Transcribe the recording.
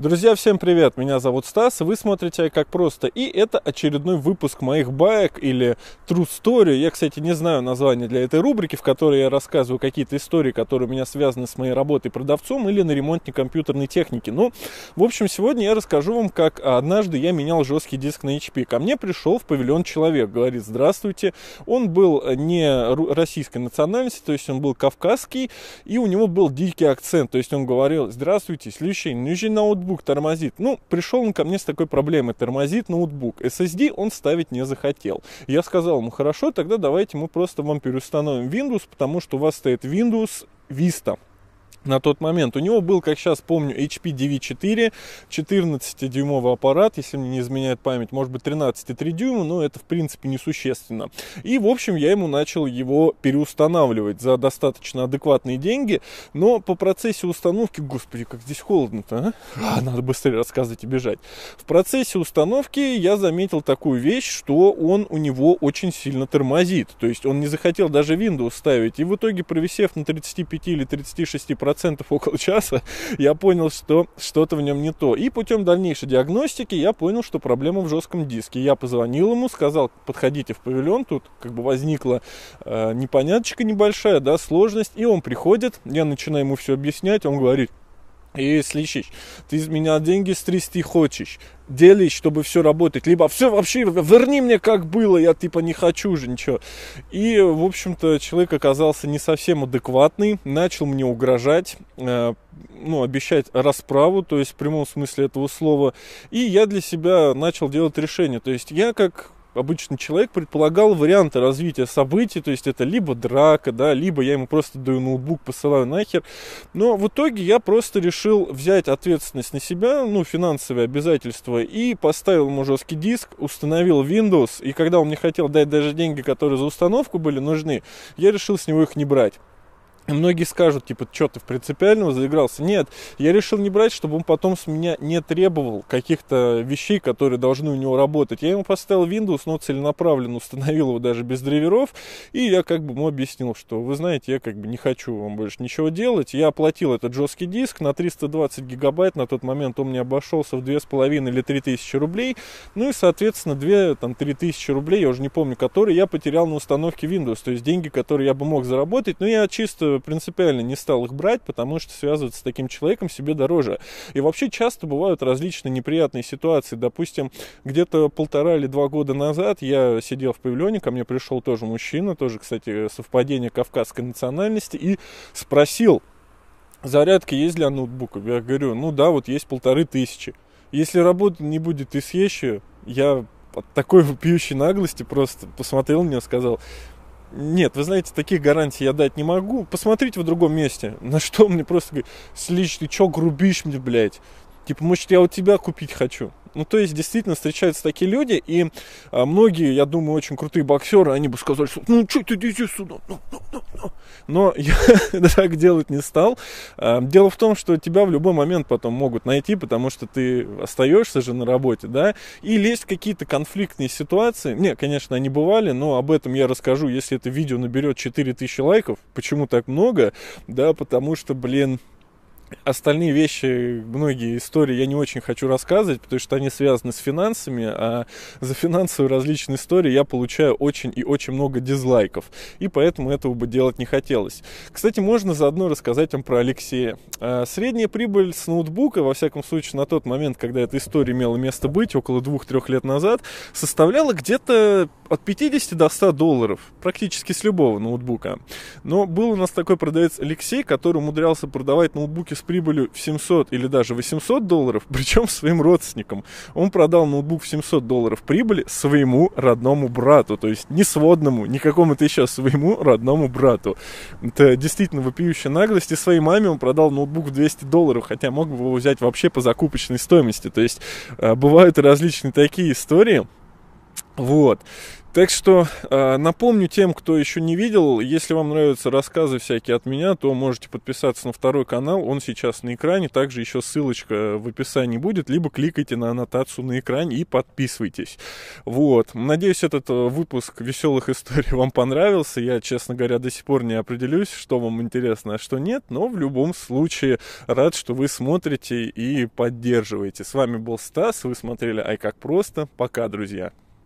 Друзья, всем привет! Меня зовут Стас, вы смотрите «Как просто» и это очередной выпуск моих баек или True Story. Я, кстати, не знаю название для этой рубрики, в которой я рассказываю какие-то истории, которые у меня связаны с моей работой продавцом или на ремонте компьютерной техники. Ну, в общем, сегодня я расскажу вам, как однажды я менял жесткий диск на HP. Ко мне пришел в павильон человек, говорит, здравствуйте. Он был не российской национальности, то есть он был кавказский, и у него был дикий акцент, то есть он говорил, здравствуйте, следующий, нужен ноутбук ноутбук тормозит. Ну, пришел он ко мне с такой проблемой, тормозит ноутбук. SSD он ставить не захотел. Я сказал ему, хорошо, тогда давайте мы просто вам переустановим Windows, потому что у вас стоит Windows Vista на тот момент. У него был, как сейчас помню, HP DV4, 14-дюймовый аппарат, если мне не изменяет память, может быть 13,3 дюйма, но это в принципе несущественно. И, в общем, я ему начал его переустанавливать за достаточно адекватные деньги, но по процессе установки, господи, как здесь холодно-то, а? а надо быстрее рассказывать и бежать. В процессе установки я заметил такую вещь, что он у него очень сильно тормозит, то есть он не захотел даже Windows ставить, и в итоге, провисев на 35 или 36 процентов около часа, я понял, что что-то в нем не то. И путем дальнейшей диагностики я понял, что проблема в жестком диске. Я позвонил ему, сказал, подходите в павильон, тут как бы возникла э, непоняточка небольшая, да, сложность. И он приходит, я начинаю ему все объяснять, он говорит, и слышишь, ты из меня деньги стрясти хочешь, делай, чтобы все работать, либо все вообще верни мне как было, я типа не хочу же ничего. И, в общем-то, человек оказался не совсем адекватный, начал мне угрожать, э, ну, обещать расправу, то есть в прямом смысле этого слова. И я для себя начал делать решение. То есть я как обычный человек предполагал варианты развития событий, то есть это либо драка, да, либо я ему просто даю ноутбук, посылаю нахер. Но в итоге я просто решил взять ответственность на себя, ну, финансовые обязательства, и поставил ему жесткий диск, установил Windows, и когда он мне хотел дать даже деньги, которые за установку были нужны, я решил с него их не брать. Многие скажут, типа, что ты в принципиального заигрался. Нет, я решил не брать, чтобы он потом с меня не требовал каких-то вещей, которые должны у него работать. Я ему поставил Windows, но целенаправленно установил его даже без драйверов. И я как бы ему объяснил, что, вы знаете, я как бы не хочу вам больше ничего делать. Я оплатил этот жесткий диск на 320 гигабайт. На тот момент он мне обошелся в 2,5 или 3 тысячи рублей. Ну и, соответственно, 2, там, 3 тысячи рублей, я уже не помню, которые я потерял на установке Windows. То есть деньги, которые я бы мог заработать. Но я чисто принципиально не стал их брать, потому что связываться с таким человеком себе дороже. И вообще часто бывают различные неприятные ситуации. Допустим, где-то полтора или два года назад я сидел в павильоне, ко мне пришел тоже мужчина, тоже, кстати, совпадение кавказской национальности, и спросил, зарядка есть для ноутбука? Я говорю, ну да, вот есть полторы тысячи. Если работать не будет и съешь я от такой вопиющей наглости просто посмотрел и сказал, нет, вы знаете, таких гарантий я дать не могу. Посмотрите в другом месте. На что мне просто говорит, Слич, ты чё грубишь мне, блядь? Типа, может, я у тебя купить хочу. Ну, то есть, действительно, встречаются такие люди, и а, многие, я думаю, очень крутые боксеры, они бы сказали, что, ну, что ты иди сюда, ну, ну, ну, ну. Но я так делать не стал. А, дело в том, что тебя в любой момент потом могут найти, потому что ты остаешься же на работе, да, и лезть в какие-то конфликтные ситуации. Не, конечно, они бывали, но об этом я расскажу, если это видео наберет 4000 лайков. Почему так много? Да, потому что, блин, Остальные вещи, многие истории я не очень хочу рассказывать, потому что они связаны с финансами, а за финансовые различные истории я получаю очень и очень много дизлайков, и поэтому этого бы делать не хотелось. Кстати, можно заодно рассказать вам про Алексея. А, средняя прибыль с ноутбука, во всяком случае на тот момент, когда эта история имела место быть, около двух-трех лет назад, составляла где-то от 50 до 100 долларов, практически с любого ноутбука. Но был у нас такой продавец Алексей, который умудрялся продавать ноутбуки с прибылью в 700 или даже 800 долларов, причем своим родственникам. Он продал ноутбук в 700 долларов прибыли своему родному брату, то есть не сводному, не какому-то еще своему родному брату. Это действительно вопиющая наглость. И своей маме он продал ноутбук в 200 долларов, хотя мог бы его взять вообще по закупочной стоимости. То есть э, бывают различные такие истории. Вот. Так что э, напомню тем, кто еще не видел, если вам нравятся рассказы всякие от меня, то можете подписаться на второй канал, он сейчас на экране, также еще ссылочка в описании будет, либо кликайте на аннотацию на экране и подписывайтесь. Вот, надеюсь, этот э, выпуск веселых историй вам понравился, я, честно говоря, до сих пор не определюсь, что вам интересно, а что нет, но в любом случае рад, что вы смотрите и поддерживаете. С вами был Стас, вы смотрели «Ай как просто», пока, друзья!